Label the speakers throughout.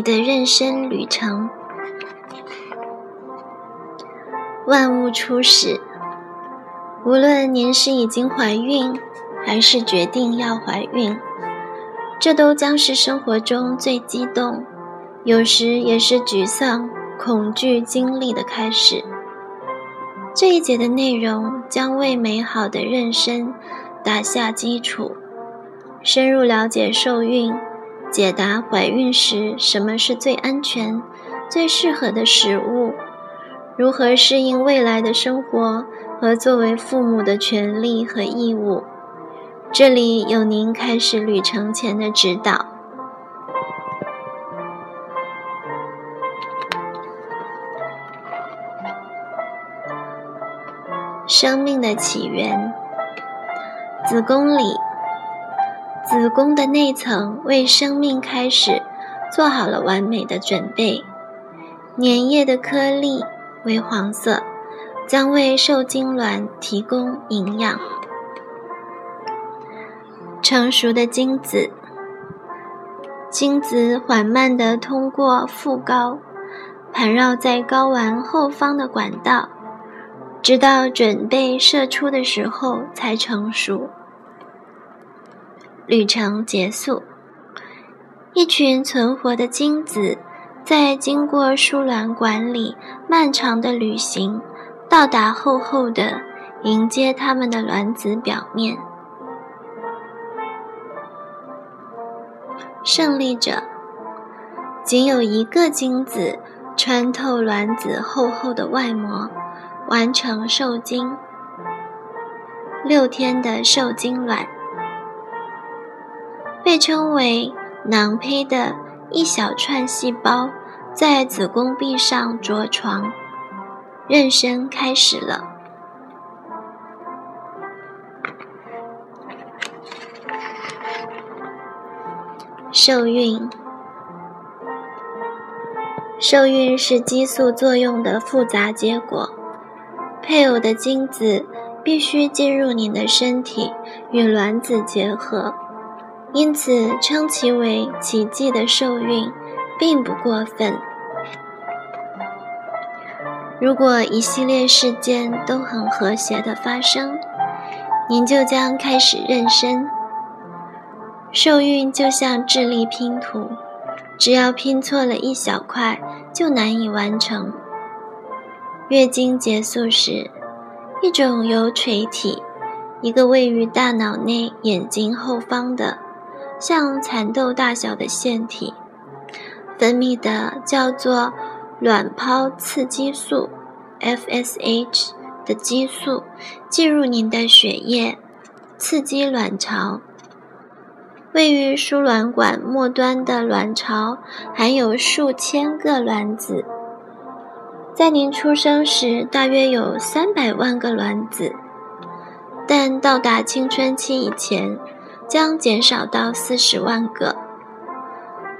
Speaker 1: 你的妊娠旅程。万物初始，无论您是已经怀孕，还是决定要怀孕，这都将是生活中最激动，有时也是沮丧、恐惧经历的开始。这一节的内容将为美好的妊娠打下基础，深入了解受孕，解答怀孕时什么是最安全、最适合的食物。如何适应未来的生活和作为父母的权利和义务？这里有您开始旅程前的指导。生命的起源，子宫里，子宫的内层为生命开始做好了完美的准备，粘液的颗粒。为黄色，将为受精卵提供营养。成熟的精子，精子缓慢地通过腹高，盘绕在睾丸后方的管道，直到准备射出的时候才成熟。旅程结束，一群存活的精子。在经过输卵管里漫长的旅行，到达厚厚的迎接它们的卵子表面。胜利者，仅有一个精子穿透卵子厚厚的外膜，完成受精。六天的受精卵，被称为囊胚的一小串细胞。在子宫壁上着床，妊娠开始了。受孕，受孕是激素作用的复杂结果。配偶的精子必须进入你的身体与卵子结合，因此称其为奇迹的受孕。并不过分。如果一系列事件都很和谐的发生，您就将开始妊娠。受孕就像智力拼图，只要拼错了一小块，就难以完成。月经结束时，一种由垂体，一个位于大脑内眼睛后方的，像蚕豆大小的腺体。分泌的叫做卵泡刺激素 （FSH） 的激素进入您的血液，刺激卵巢。位于输卵管末端的卵巢含有数千个卵子，在您出生时大约有三百万个卵子，但到达青春期以前将减少到四十万个。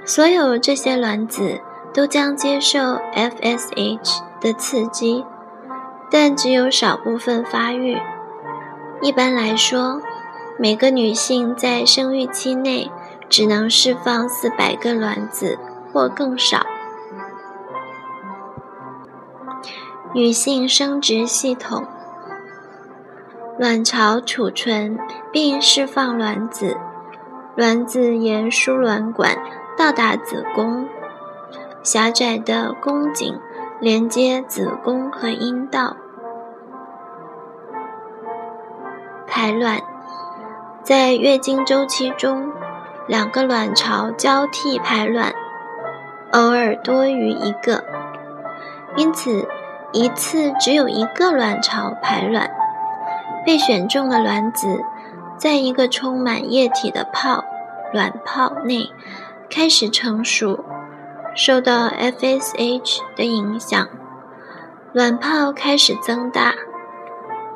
Speaker 1: 所有这些卵子都将接受 FSH 的刺激，但只有少部分发育。一般来说，每个女性在生育期内只能释放四百个卵子或更少。女性生殖系统：卵巢储存并释放卵子，卵子沿输卵管。到达子宫，狭窄的宫颈连接子宫和阴道。排卵，在月经周期中，两个卵巢交替排卵，偶尔多于一个，因此一次只有一个卵巢排卵。被选中的卵子在一个充满液体的泡卵泡内。开始成熟，受到 FSH 的影响，卵泡开始增大。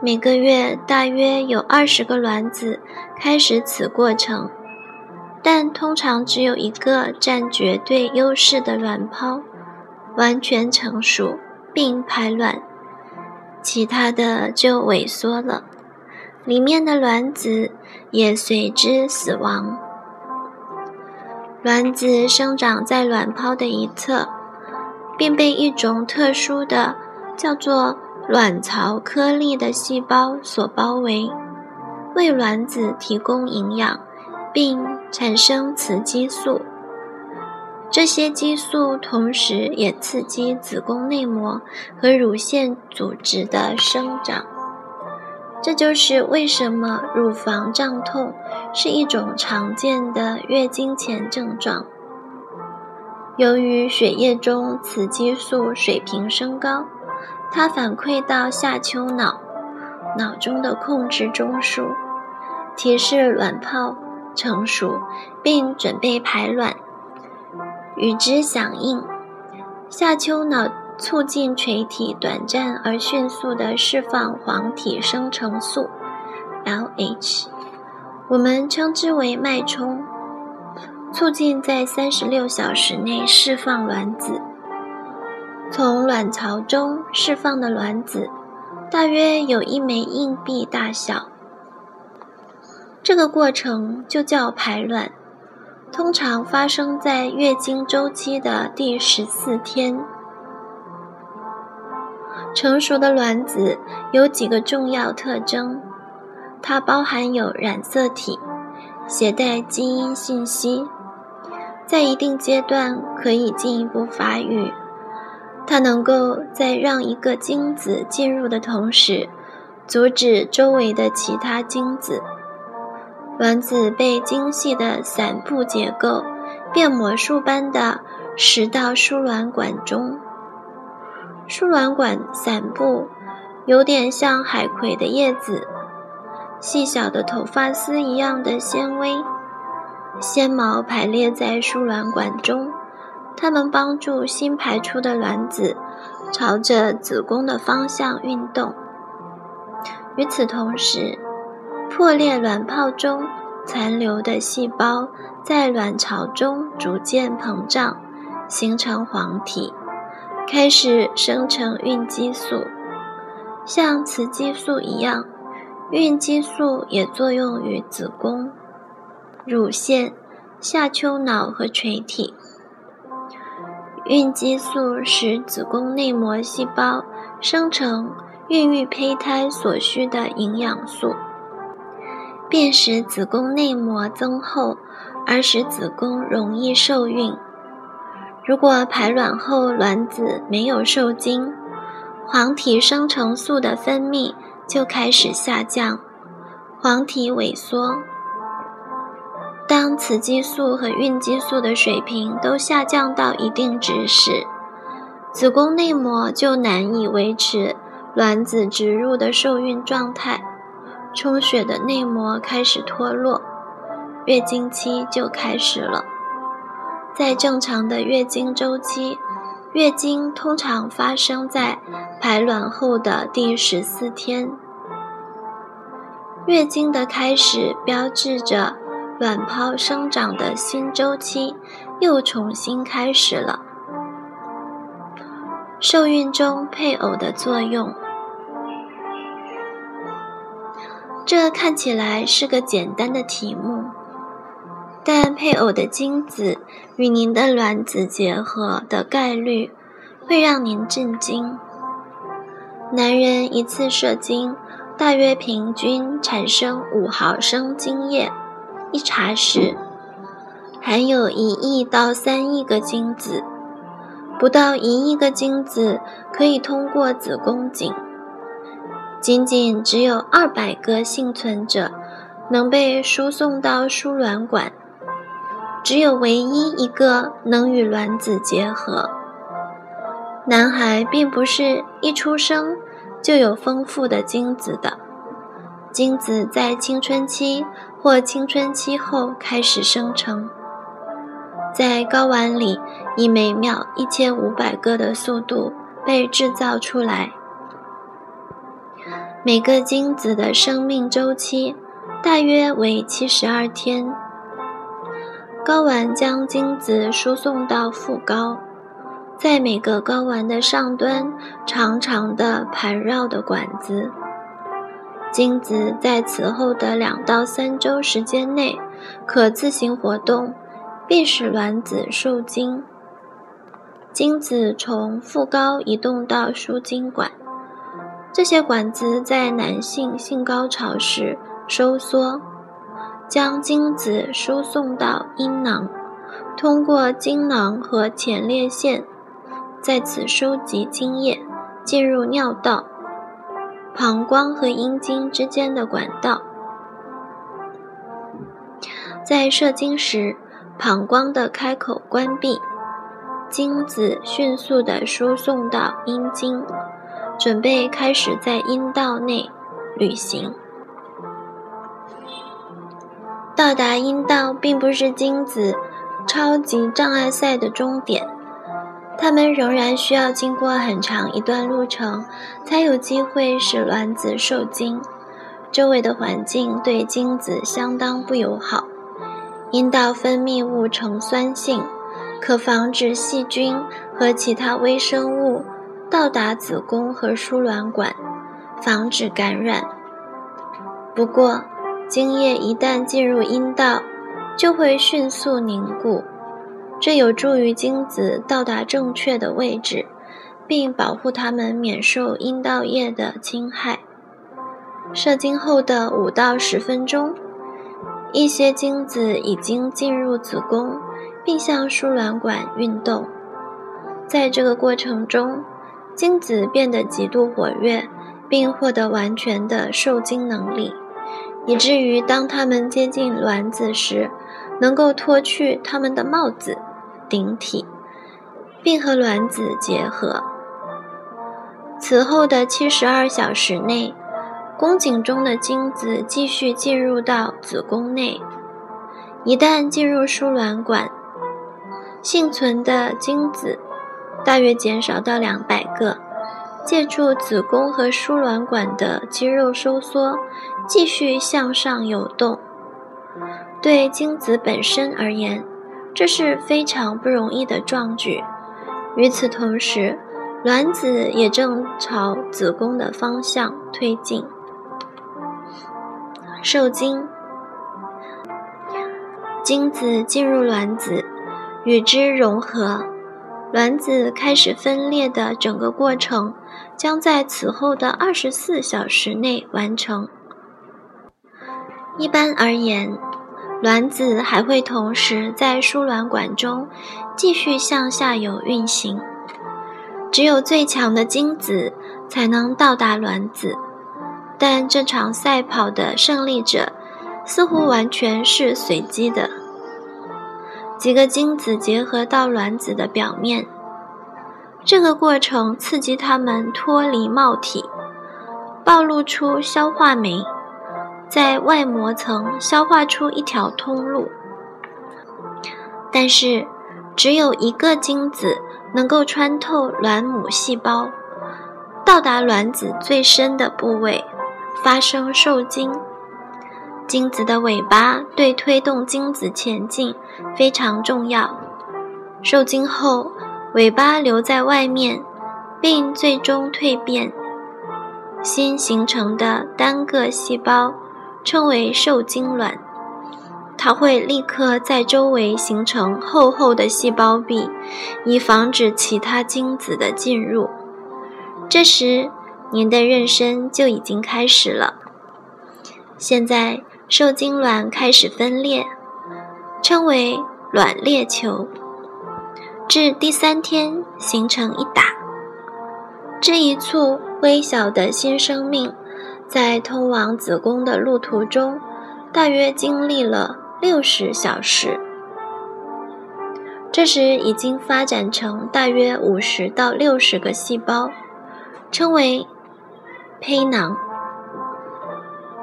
Speaker 1: 每个月大约有二十个卵子开始此过程，但通常只有一个占绝对优势的卵泡完全成熟并排卵，其他的就萎缩了，里面的卵子也随之死亡。卵子生长在卵泡的一侧，并被一种特殊的叫做卵巢颗粒的细胞所包围，为卵子提供营养，并产生雌激素。这些激素同时也刺激子宫内膜和乳腺组织的生长。这就是为什么乳房胀痛是一种常见的月经前症状。由于血液中雌激素水平升高，它反馈到下丘脑，脑中的控制中枢，提示卵泡成熟并准备排卵，与之响应。下丘脑。促进垂体短暂而迅速地释放黄体生成素 （LH），我们称之为脉冲，促进在三十六小时内释放卵子。从卵巢中释放的卵子大约有一枚硬币大小。这个过程就叫排卵，通常发生在月经周期的第十四天。成熟的卵子有几个重要特征：它包含有染色体，携带基因信息，在一定阶段可以进一步发育。它能够在让一个精子进入的同时，阻止周围的其他精子。卵子被精细的散布结构变魔术般的拾到输卵管中。输卵管散布有点像海葵的叶子，细小的头发丝一样的纤维，纤毛排列在输卵管中，它们帮助新排出的卵子朝着子宫的方向运动。与此同时，破裂卵泡中残留的细胞在卵巢中逐渐膨胀，形成黄体。开始生成孕激素，像雌激素一样，孕激素也作用于子宫、乳腺、下丘脑和垂体。孕激素使子宫内膜细胞生成孕育胚胎所需的营养素，并使子宫内膜增厚，而使子宫容易受孕。如果排卵后卵子没有受精，黄体生成素的分泌就开始下降，黄体萎缩。当雌激素和孕激素的水平都下降到一定值时，子宫内膜就难以维持卵子植入的受孕状态，充血的内膜开始脱落，月经期就开始了。在正常的月经周期，月经通常发生在排卵后的第十四天。月经的开始标志着卵泡生长的新周期又重新开始了。受孕中配偶的作用，这看起来是个简单的题目。但配偶的精子与您的卵子结合的概率会让您震惊。男人一次射精大约平均产生五毫升精液，一茶匙含有一亿到三亿个精子，不到一亿个精子可以通过子宫颈，仅仅只有二百个幸存者能被输送到输卵管。只有唯一一个能与卵子结合。男孩并不是一出生就有丰富的精子的，精子在青春期或青春期后开始生成，在睾丸里以每秒一千五百个的速度被制造出来。每个精子的生命周期大约为七十二天。睾丸将精子输送到腹睾，在每个睾丸的上端长长的盘绕的管子。精子在此后的两到三周时间内可自行活动，并使卵子受精。精子从腹睾移动到输精管，这些管子在男性性高潮时收缩，将精子输送到阴囊，通过精囊和前列腺，在此收集精液，进入尿道、膀胱和阴茎之间的管道。在射精时，膀胱的开口关闭。精子迅速地输送到阴茎，准备开始在阴道内旅行。到达阴道并不是精子超级障碍赛的终点，它们仍然需要经过很长一段路程，才有机会使卵子受精。周围的环境对精子相当不友好，阴道分泌物呈酸性。可防止细菌和其他微生物到达子宫和输卵管，防止感染。不过，精液一旦进入阴道，就会迅速凝固，这有助于精子到达正确的位置，并保护它们免受阴道液的侵害。射精后的五到十分钟，一些精子已经进入子宫。并向输卵管运动，在这个过程中，精子变得极度活跃，并获得完全的受精能力，以至于当它们接近卵子时，能够脱去它们的帽子顶体，并和卵子结合。此后的七十二小时内，宫颈中的精子继续进入到子宫内，一旦进入输卵管。幸存的精子大约减少到两百个，借助子宫和输卵管的肌肉收缩，继续向上游动。对精子本身而言，这是非常不容易的壮举。与此同时，卵子也正朝子宫的方向推进。受精，精子进入卵子。与之融合，卵子开始分裂的整个过程将在此后的二十四小时内完成。一般而言，卵子还会同时在输卵管中继续向下游运行。只有最强的精子才能到达卵子，但这场赛跑的胜利者似乎完全是随机的。几个精子结合到卵子的表面，这个过程刺激它们脱离帽体，暴露出消化酶，在外膜层消化出一条通路。但是，只有一个精子能够穿透卵母细胞，到达卵子最深的部位，发生受精。精子的尾巴对推动精子前进非常重要。受精后，尾巴留在外面，并最终蜕变。新形成的单个细胞称为受精卵，它会立刻在周围形成厚厚的细胞壁，以防止其他精子的进入。这时，您的妊娠就已经开始了。现在。受精卵开始分裂，称为卵裂球，至第三天形成一打。这一簇微小的新生命，在通往子宫的路途中，大约经历了六十小时。这时已经发展成大约五十到六十个细胞，称为胚囊。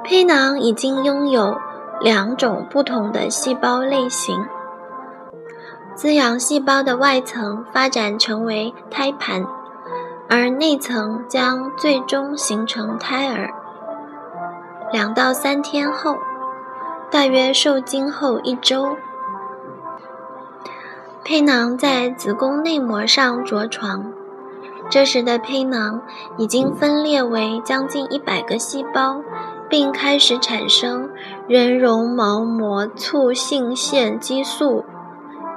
Speaker 1: 胚囊已经拥有两种不同的细胞类型。滋养细胞的外层发展成为胎盘，而内层将最终形成胎儿。两到三天后，大约受精后一周，胚囊在子宫内膜上着床。这时的胚囊已经分裂为将近一百个细胞。并开始产生人绒毛膜促性腺激素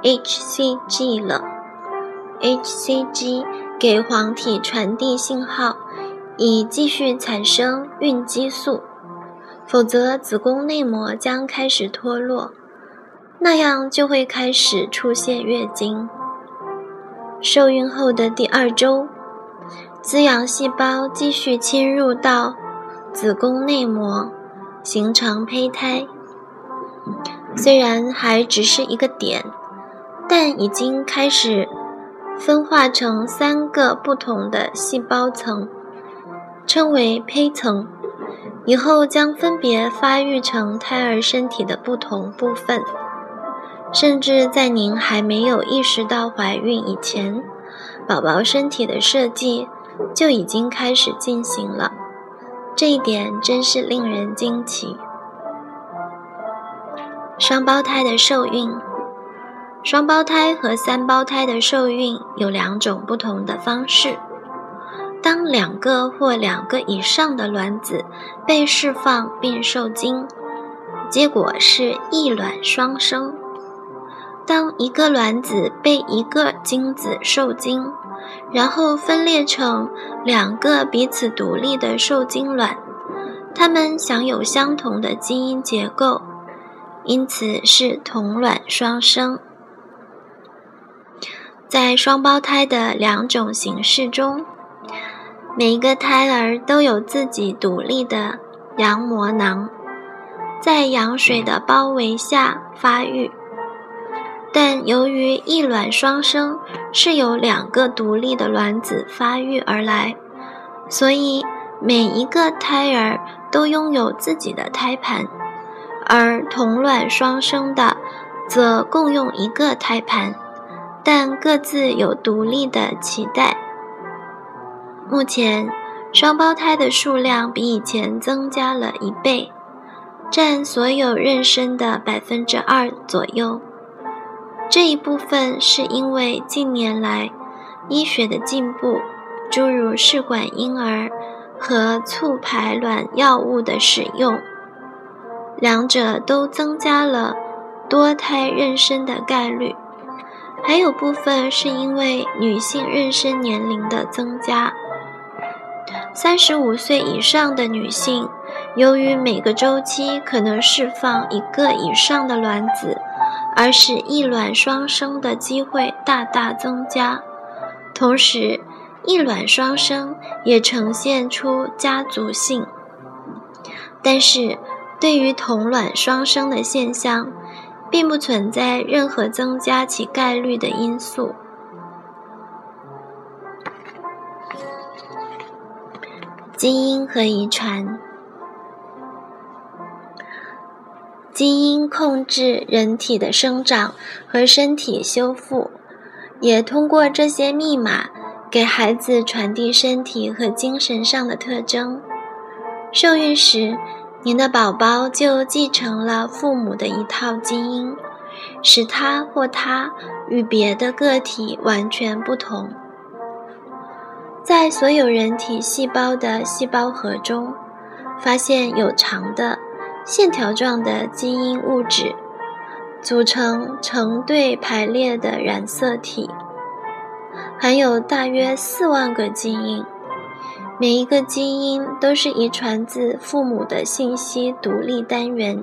Speaker 1: hCG 了。hCG 给黄体传递信号，以继续产生孕激素，否则子宫内膜将开始脱落，那样就会开始出现月经。受孕后的第二周，滋养细胞继续侵入到子宫内膜，形成胚胎。虽然还只是一个点，但已经开始分化成三个不同的细胞层，称为胚层。以后将分别发育成胎儿身体的不同部分，甚至在您还没有意识到怀孕以前，宝宝身体的设计就已经开始进行了。这一点真是令人惊奇。双胞胎的受孕，双胞胎和三胞胎的受孕有两种不同的方式。当两个或两个以上的卵子被释放并受精，结果是异卵双生。当一个卵子被一个精子受精，然后分裂成两个彼此独立的受精卵，它们享有相同的基因结构。因此是同卵双生。在双胞胎的两种形式中，每一个胎儿都有自己独立的羊膜囊，在羊水的包围下发育。但由于异卵双生是由两个独立的卵子发育而来，所以每一个胎儿都拥有自己的胎盘。而同卵双生的，则共用一个胎盘，但各自有独立的脐带。目前，双胞胎的数量比以前增加了一倍，占所有妊娠的百分之二左右。这一部分是因为近年来医学的进步，诸如试管婴儿和促排卵药物的使用。两者都增加了多胎妊娠的概率，还有部分是因为女性妊娠年龄的增加。三十五岁以上的女性，由于每个周期可能释放一个以上的卵子，而使异卵双生的机会大大增加。同时，异卵双生也呈现出家族性，但是。对于同卵双生的现象，并不存在任何增加其概率的因素。基因和遗传，基因控制人体的生长和身体修复，也通过这些密码给孩子传递身体和精神上的特征。受孕时。您的宝宝就继承了父母的一套基因，使他或她与别的个体完全不同。在所有人体细胞的细胞核中，发现有长的线条状的基因物质，组成成对排列的染色体，含有大约四万个基因。每一个基因都是遗传自父母的信息独立单元，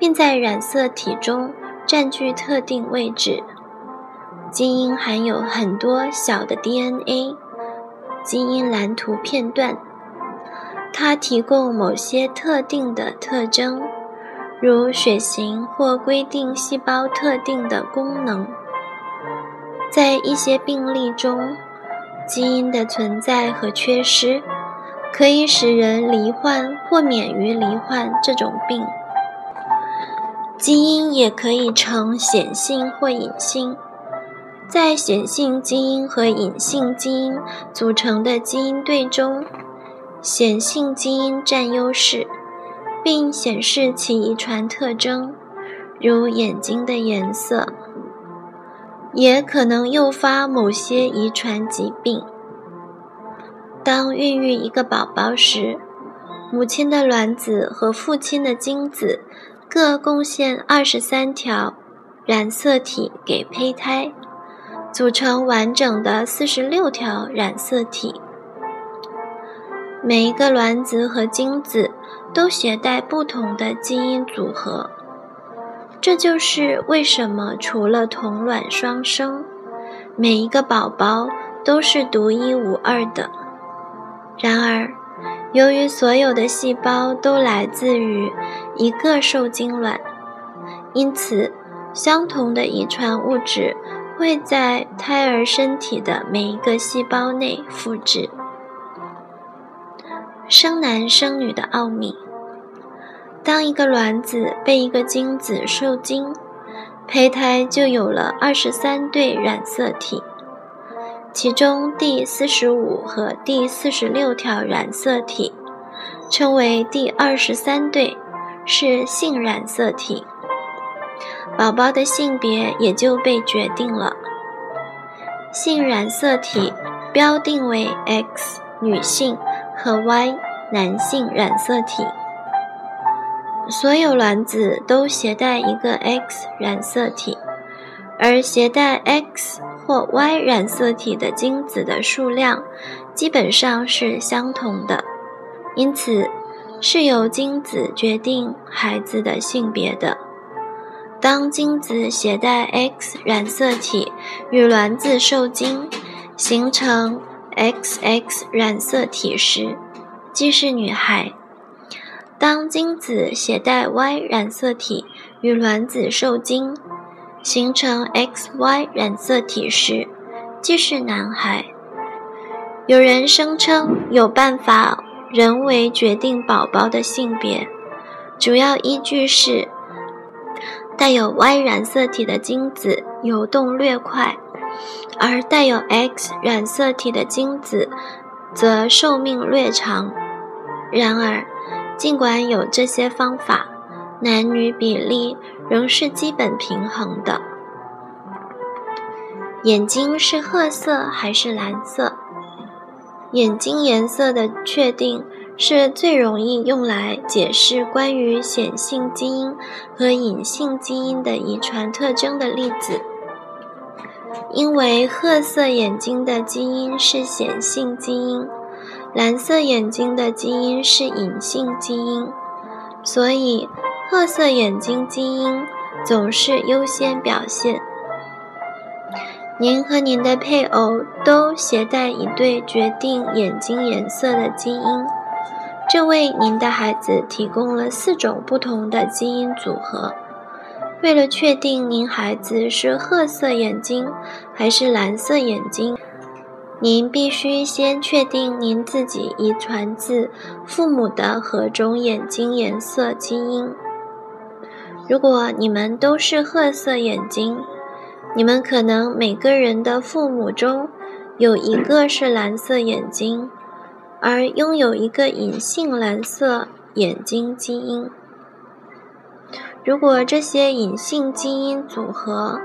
Speaker 1: 并在染色体中占据特定位置。基因含有很多小的 DNA 基因蓝图片段，它提供某些特定的特征，如血型或规定细胞特定的功能。在一些病例中。基因的存在和缺失，可以使人罹患或免于罹患这种病。基因也可以呈显性或隐性，在显性基因和隐性基因组成的基因队中，显性基因占优势，并显示其遗传特征，如眼睛的颜色。也可能诱发某些遗传疾病。当孕育一个宝宝时，母亲的卵子和父亲的精子各贡献二十三条染色体给胚胎，组成完整的四十六条染色体。每一个卵子和精子都携带不同的基因组合，这就是为什么除了同卵双生，每一个宝宝都是独一无二的。然而，由于所有的细胞都来自于一个受精卵，因此相同的遗传物质会在胎儿身体的每一个细胞内复制。生男生女的奥秘。当一个卵子被一个精子受精，胚胎就有了二十三对染色体，其中第四十五和第四十六条染色体称为第二十三对，是性染色体。宝宝的性别也就被决定了，性染色体标定为 X，女性。和 Y 男性染色体，所有卵子都携带一个 X 染色体，而携带 X 或 Y 染色体的精子的数量基本上是相同的，因此是由精子决定孩子的性别的。当精子携带 X 染色体与卵子受精，形成。XX 染色体时，即是女孩；当精子携带 Y 染色体与卵子受精，形成 XY 染色体时，即是男孩。有人声称有办法人为决定宝宝的性别，主要依据是带有 Y 染色体的精子游动略快。而带有 X 染色体的精子则寿命略长。然而，尽管有这些方法，男女比例仍是基本平衡的。眼睛是褐色还是蓝色？眼睛颜色的确定是最容易用来解释关于显性基因和隐性基因的遗传特征的例子。因为褐色眼睛的基因是显性基因，蓝色眼睛的基因是隐性基因，所以褐色眼睛基因总是优先表现。您和您的配偶都携带一对决定眼睛颜色的基因，这为您的孩子提供了四种不同的基因组合。为了确定您孩子是褐色眼睛还是蓝色眼睛，您必须先确定您自己遗传自父母的何种眼睛颜色基因。如果你们都是褐色眼睛，你们可能每个人的父母中有一个是蓝色眼睛，而拥有一个隐性蓝色眼睛基因。如果这些隐性基因组合，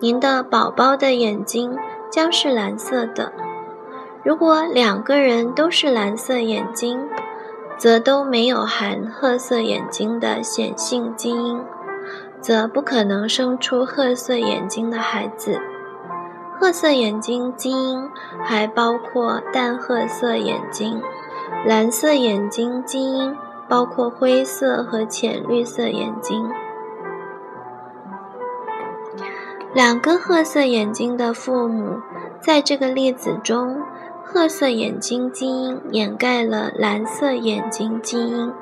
Speaker 1: 您的宝宝的眼睛将是蓝色的。如果两个人都是蓝色眼睛，则都没有含褐色眼睛的显性基因，则不可能生出褐色眼睛的孩子。褐色眼睛基因还包括淡褐色眼睛、蓝色眼睛基因。包括灰色和浅绿色眼睛。两个褐色眼睛的父母，在这个例子中，褐色眼睛基因掩盖了蓝色眼睛基因，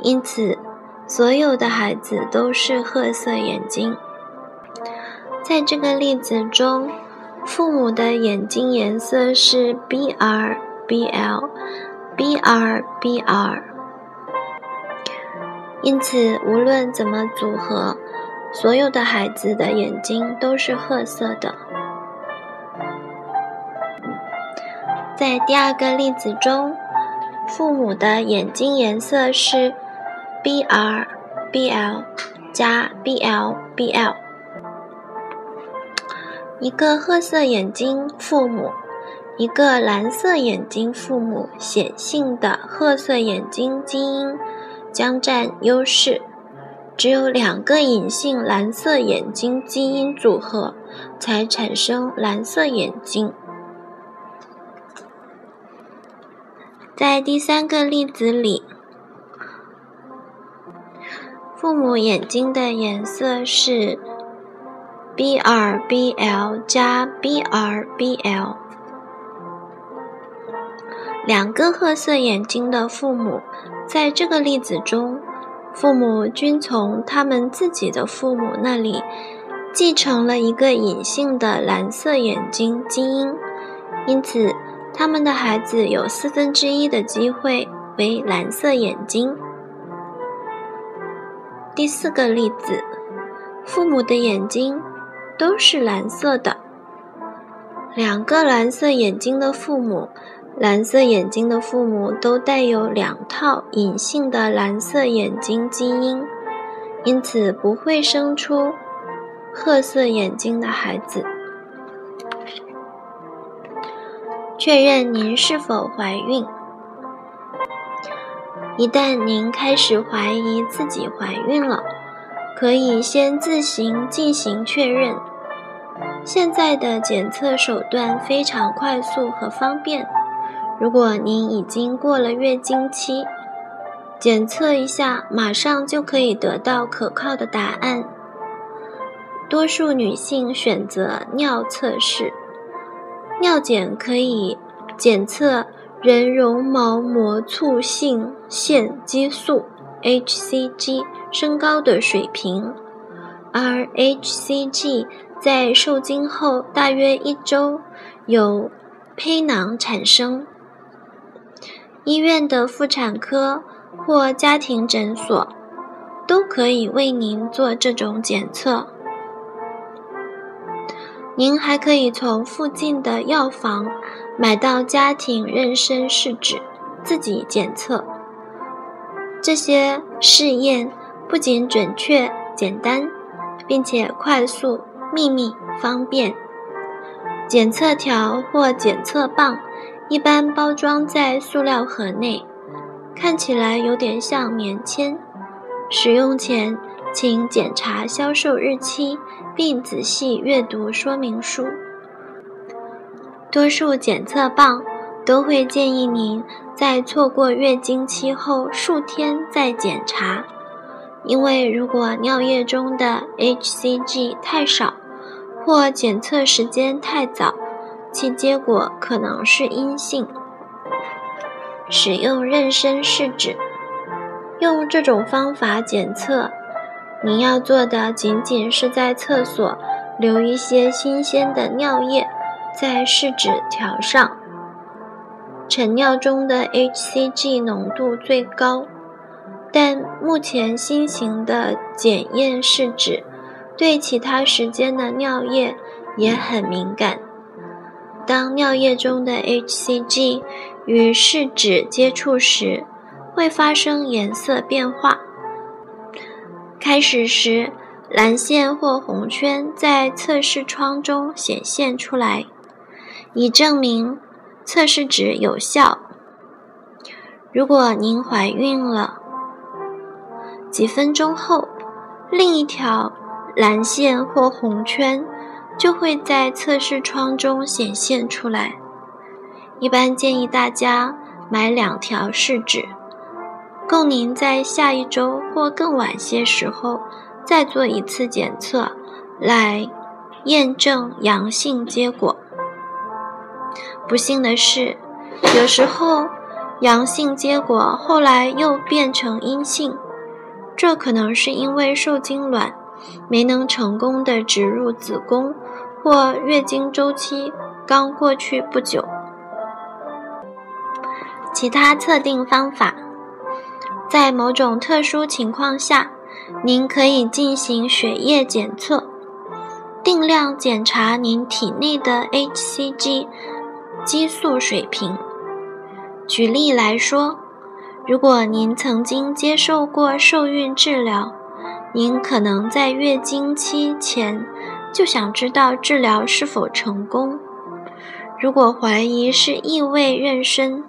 Speaker 1: 因此所有的孩子都是褐色眼睛。在这个例子中，父母的眼睛颜色是 BR-BL，BR-BR。因此，无论怎么组合，所有的孩子的眼睛都是褐色的。在第二个例子中，父母的眼睛颜色是 BR-BL 加 BL-BL。一个褐色眼睛父母，一个蓝色眼睛父母，显性的褐色眼睛基因。将占优势，只有两个隐性蓝色眼睛基因组合才产生蓝色眼睛。在第三个例子里，父母眼睛的颜色是 BRBL 加 BRBL。两个褐色眼睛的父母，在这个例子中，父母均从他们自己的父母那里继承了一个隐性的蓝色眼睛基因，因此他们的孩子有四分之一的机会为蓝色眼睛。第四个例子，父母的眼睛都是蓝色的，两个蓝色眼睛的父母。蓝色眼睛的父母都带有两套隐性的蓝色眼睛基因，因此不会生出褐色眼睛的孩子。确认您是否怀孕。一旦您开始怀疑自己怀孕了，可以先自行进行确认。现在的检测手段非常快速和方便。如果您已经过了月经期，检测一下，马上就可以得到可靠的答案。多数女性选择尿测试，尿检可以检测人绒毛膜促性腺激素 （hCG） 升高的水平，而 hCG 在受精后大约一周有胚囊产生。医院的妇产科或家庭诊所都可以为您做这种检测。您还可以从附近的药房买到家庭妊娠试纸，自己检测。这些试验不仅准确、简单，并且快速、秘密、方便。检测条或检测棒。一般包装在塑料盒内，看起来有点像棉签。使用前，请检查销售日期，并仔细阅读说明书。多数检测棒都会建议您在错过月经期后数天再检查，因为如果尿液中的 hCG 太少，或检测时间太早。其结果可能是阴性。使用妊娠试纸，用这种方法检测。您要做的仅仅是在厕所留一些新鲜的尿液在试纸条上。晨尿中的 hCG 浓度最高，但目前新型的检验试纸对其他时间的尿液也很敏感。当尿液中的 hCG 与试纸接触时，会发生颜色变化。开始时，蓝线或红圈在测试窗中显现出来，以证明测试纸有效。如果您怀孕了，几分钟后，另一条蓝线或红圈。就会在测试窗中显现出来。一般建议大家买两条试纸，供您在下一周或更晚些时候再做一次检测，来验证阳性结果。不幸的是，有时候阳性结果后来又变成阴性，这可能是因为受精卵没能成功的植入子宫。或月经周期刚过去不久。其他测定方法，在某种特殊情况下，您可以进行血液检测，定量检查您体内的 hCG 激素水平。举例来说，如果您曾经接受过受孕治疗，您可能在月经期前。就想知道治疗是否成功。如果怀疑是异位妊娠，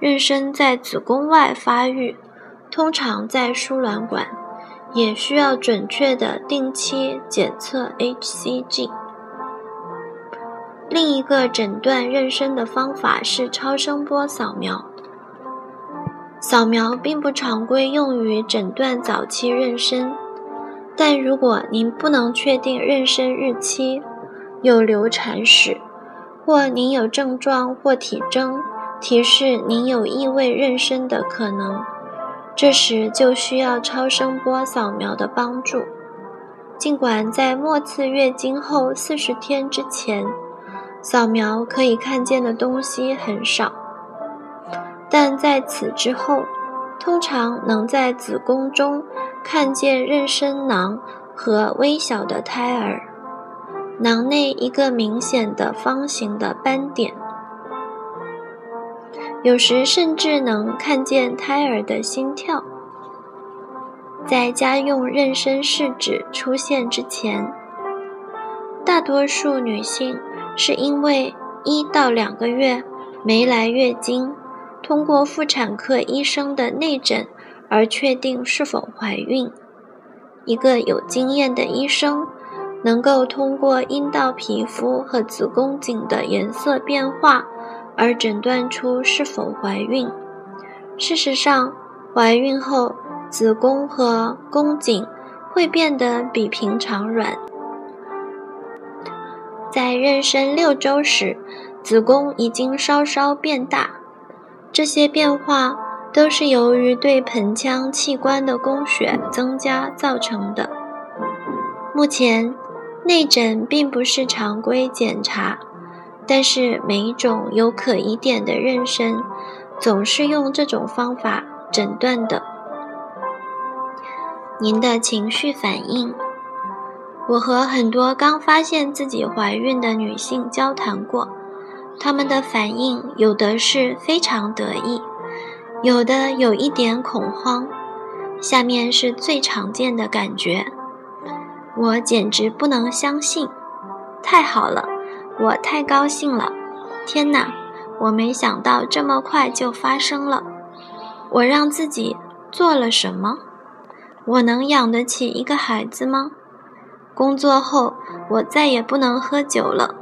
Speaker 1: 妊娠在子宫外发育，通常在输卵管，也需要准确的定期检测 hCG。另一个诊断妊娠的方法是超声波扫描。扫描并不常规用于诊断早期妊娠，但如果您不能确定妊娠日期、有流产史，或您有症状或体征提示您有异位妊娠的可能，这时就需要超声波扫描的帮助。尽管在末次月经后四十天之前，扫描可以看见的东西很少，但在此之后，通常能在子宫中看见妊娠囊和微小的胎儿，囊内一个明显的方形的斑点，有时甚至能看见胎儿的心跳。在家用妊娠试纸出现之前，大多数女性。是因为一到两个月没来月经，通过妇产科医生的内诊而确定是否怀孕。一个有经验的医生能够通过阴道皮肤和子宫颈的颜色变化而诊断出是否怀孕。事实上，怀孕后子宫和宫颈会变得比平常软。在妊娠六周时，子宫已经稍稍变大。这些变化都是由于对盆腔器官的供血增加造成的。目前，内诊并不是常规检查，但是每一种有可疑点的妊娠，总是用这种方法诊断的。您的情绪反应。我和很多刚发现自己怀孕的女性交谈过，他们的反应有的是非常得意，有的有一点恐慌。下面是最常见的感觉：我简直不能相信！太好了，我太高兴了！天哪，我没想到这么快就发生了！我让自己做了什么？我能养得起一个孩子吗？工作后，我再也不能喝酒了。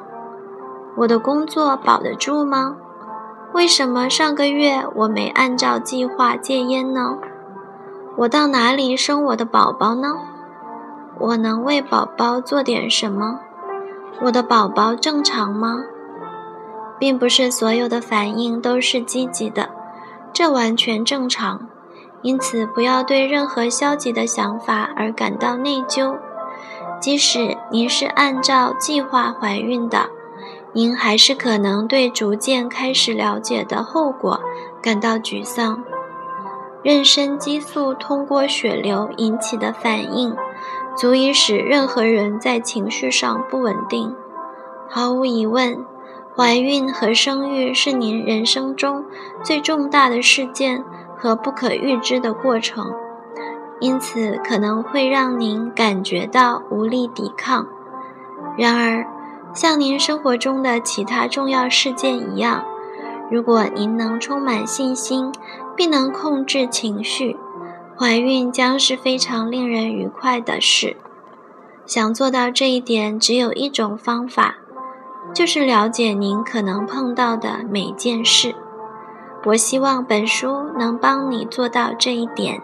Speaker 1: 我的工作保得住吗？为什么上个月我没按照计划戒烟呢？我到哪里生我的宝宝呢？我能为宝宝做点什么？我的宝宝正常吗？并不是所有的反应都是积极的，这完全正常。因此，不要对任何消极的想法而感到内疚。即使您是按照计划怀孕的，您还是可能对逐渐开始了解的后果感到沮丧。妊娠激素通过血流引起的反应，足以使任何人在情绪上不稳定。毫无疑问，怀孕和生育是您人生中最重大的事件和不可预知的过程。因此可能会让您感觉到无力抵抗。然而，像您生活中的其他重要事件一样，如果您能充满信心，并能控制情绪，怀孕将是非常令人愉快的事。想做到这一点，只有一种方法，就是了解您可能碰到的每件事。我希望本书能帮你做到这一点。